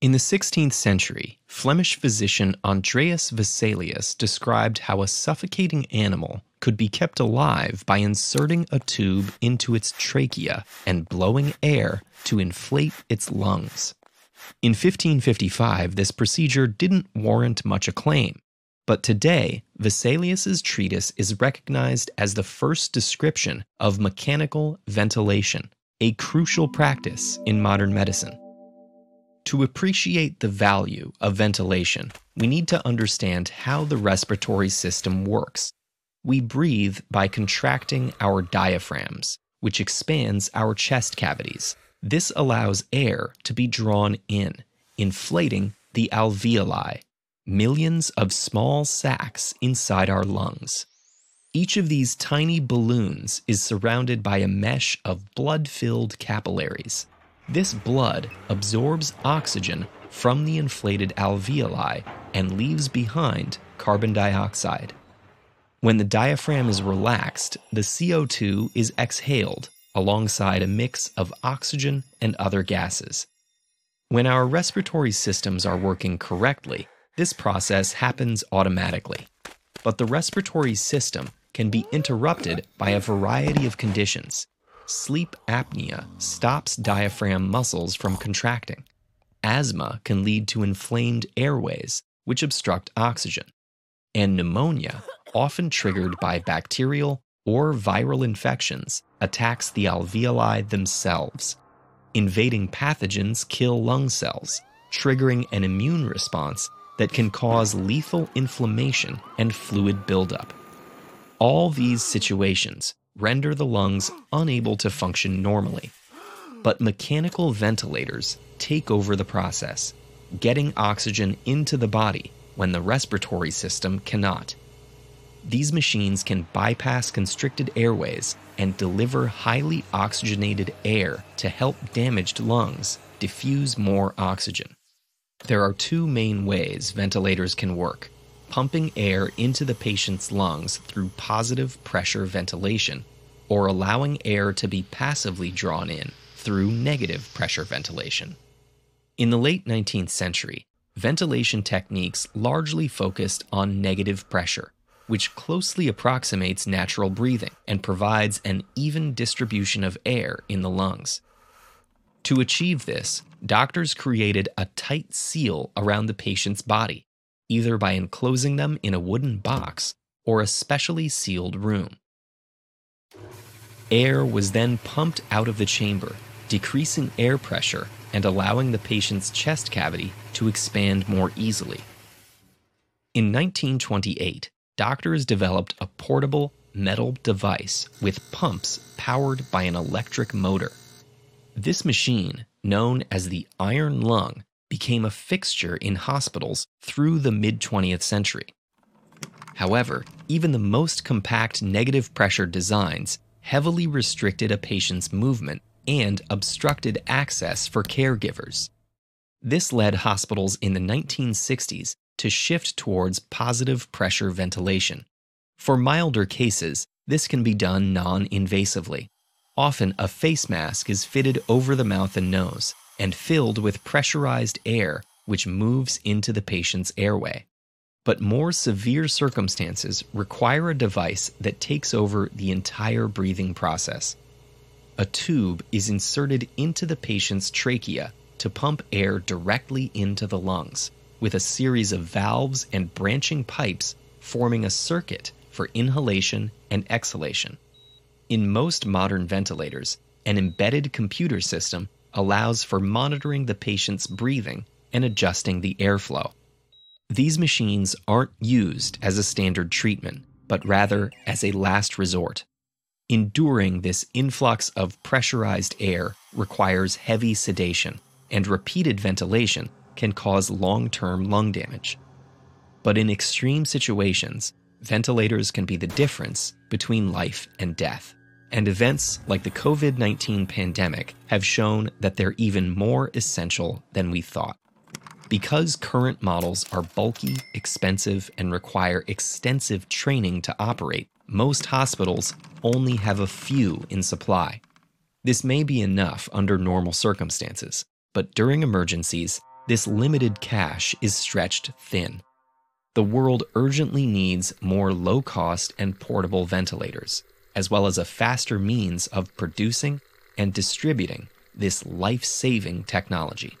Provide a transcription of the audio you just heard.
In the 16th century, Flemish physician Andreas Vesalius described how a suffocating animal could be kept alive by inserting a tube into its trachea and blowing air to inflate its lungs. In 1555, this procedure didn't warrant much acclaim, but today, Vesalius's treatise is recognized as the first description of mechanical ventilation, a crucial practice in modern medicine. To appreciate the value of ventilation, we need to understand how the respiratory system works. We breathe by contracting our diaphragms, which expands our chest cavities. This allows air to be drawn in, inflating the alveoli, millions of small sacs inside our lungs. Each of these tiny balloons is surrounded by a mesh of blood filled capillaries. This blood absorbs oxygen from the inflated alveoli and leaves behind carbon dioxide. When the diaphragm is relaxed, the CO2 is exhaled alongside a mix of oxygen and other gases. When our respiratory systems are working correctly, this process happens automatically. But the respiratory system can be interrupted by a variety of conditions, Sleep apnea stops diaphragm muscles from contracting. Asthma can lead to inflamed airways, which obstruct oxygen. And pneumonia, often triggered by bacterial or viral infections, attacks the alveoli themselves. Invading pathogens kill lung cells, triggering an immune response that can cause lethal inflammation and fluid buildup. All these situations render the lungs unable to function normally. But mechanical ventilators take over the process, getting oxygen into the body when the respiratory system cannot. These machines can bypass constricted airways and deliver highly oxygenated air to help damaged lungs diffuse more oxygen. There are two main ways ventilators can work pumping air into the patient's lungs through positive pressure ventilation, or allowing air to be passively drawn in through negative pressure ventilation. In the late 19th century, ventilation techniques largely focused on negative pressure, which closely approximates natural breathing and provides an even distribution of air in the lungs. To achieve this, doctors created a tight seal around the patient's body either by enclosing them in a wooden box or a specially sealed room. Air was then pumped out of the chamber, decreasing air pressure and allowing the patient's chest cavity to expand more easily. In 1928, doctors developed a portable metal device with pumps powered by an electric motor. This machine, known as the iron lung, became a fixture in hospitals through the mid 20th century. However, even the most compact negative pressure designs heavily restricted a patient's movement and obstructed access for caregivers. This led hospitals in the 1960s to shift towards positive pressure ventilation. For milder cases, this can be done non invasively. Often, a face mask is fitted over the mouth and nose, and filled with pressurized air which moves into the patient's airway. But more severe circumstances require a device that takes over the entire breathing process. A tube is inserted into the patient's trachea to pump air directly into the lungs, with a series of valves and branching pipes forming a circuit for inhalation and exhalation. In most modern ventilators, an embedded computer system allows for monitoring the patient's breathing and adjusting the airflow. These machines aren't used as a standard treatment, but rather as a last resort. Enduring this influx of pressurized air requires heavy sedation, and repeated ventilation can cause long term lung damage. But in extreme situations, ventilators can be the difference between life and death. And events like the COVID 19 pandemic have shown that they're even more essential than we thought. Because current models are bulky, expensive, and require extensive training to operate, most hospitals only have a few in supply. This may be enough under normal circumstances, but during emergencies, this limited cache is stretched thin. The world urgently needs more low cost and portable ventilators, as well as a faster means of producing and distributing this life saving technology.